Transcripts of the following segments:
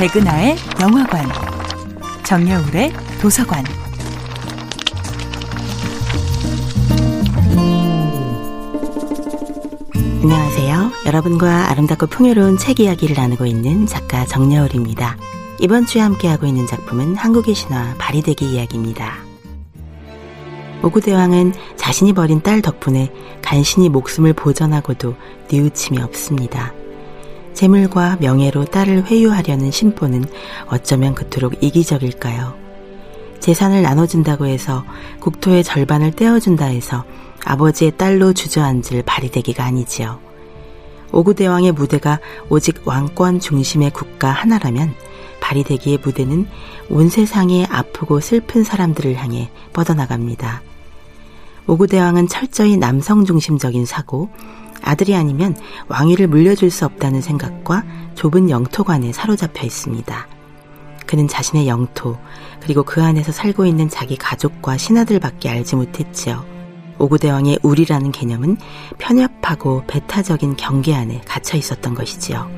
백은하의 영화관, 정여울의 도서관. 안녕하세요. 여러분과 아름답고 풍요로운 책 이야기를 나누고 있는 작가 정여울입니다. 이번 주에 함께하고 있는 작품은 한국의 신화 바리대기 이야기입니다. 오구대왕은 자신이 버린 딸 덕분에 간신히 목숨을 보전하고도 뉘우침이 없습니다. 재물과 명예로 딸을 회유하려는 심보는 어쩌면 그토록 이기적일까요? 재산을 나눠준다고 해서 국토의 절반을 떼어준다 해서 아버지의 딸로 주저앉을 바리대기가 아니지요. 오구대왕의 무대가 오직 왕권 중심의 국가 하나라면 바리대기의 무대는 온 세상에 아프고 슬픈 사람들을 향해 뻗어나갑니다. 오구대왕은 철저히 남성 중심적인 사고, 아들이 아니면 왕위를 물려줄 수 없다는 생각과 좁은 영토관에 사로잡혀 있습니다. 그는 자신의 영토, 그리고 그 안에서 살고 있는 자기 가족과 신하들밖에 알지 못했지요. 오구대왕의 우리라는 개념은 편협하고 배타적인 경계 안에 갇혀 있었던 것이지요.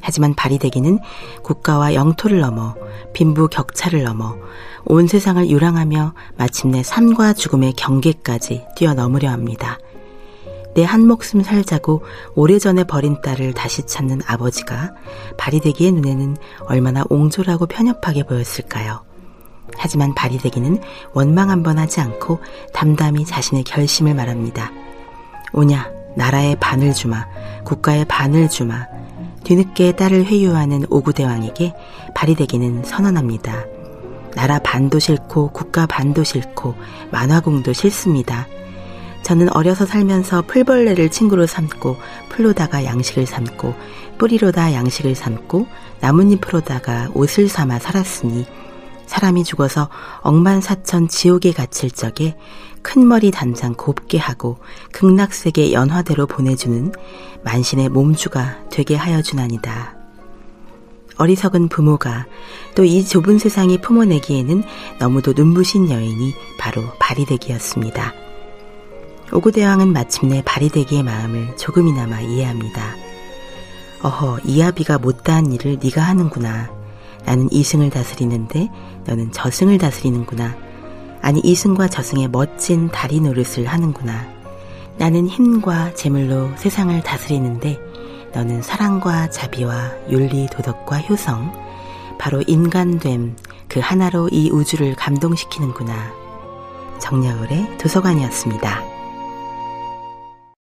하지만 바리대기는 국가와 영토를 넘어 빈부 격차를 넘어 온 세상을 유랑하며 마침내 삶과 죽음의 경계까지 뛰어넘으려 합니다. 내 한 목숨 살자고 오래전에 버린 딸을 다시 찾는 아버지가 바리대기의 눈에는 얼마나 옹졸하고 편협하게 보였을까요? 하지만 바리대기는 원망 한번 하지 않고 담담히 자신의 결심을 말합니다. 오냐, 나라의 반을 주마, 국가의 반을 주마. 뒤늦게 딸을 회유하는 오구대왕에게 바리대기는 선언합니다. 나라 반도 싫고 국가 반도 싫고 만화궁도 싫습니다. 저는 어려서 살면서 풀벌레를 친구로 삼고 풀로다가 양식을 삼고 뿌리로다 양식을 삼고 나뭇잎으로다가 옷을 삼아 살았으니 사람이 죽어서 억만사천 지옥에 갇힐 적에 큰 머리 단장 곱게 하고 극락세계 연화대로 보내주는 만신의 몸주가 되게 하여 주나니다. 어리석은 부모가 또 이 좁은 세상이 품어내기에는 너무도 눈부신 여인이 바로 바리대기였습니다. 오구대왕은 마침내 바리대기의 마음을 조금이나마 이해합니다. 어허, 이아비가 못다한 일을 네가 하는구나. 나는 이승을 다스리는데 너는 저승을 다스리는구나. 아니 이승과 저승의 멋진 다리 노릇을 하는구나. 나는 힘과 재물로 세상을 다스리는데 너는 사랑과 자비와 윤리, 도덕과 효성, 바로 인간됨 그 하나로 이 우주를 감동시키는구나. 정여울의 도서관이었습니다.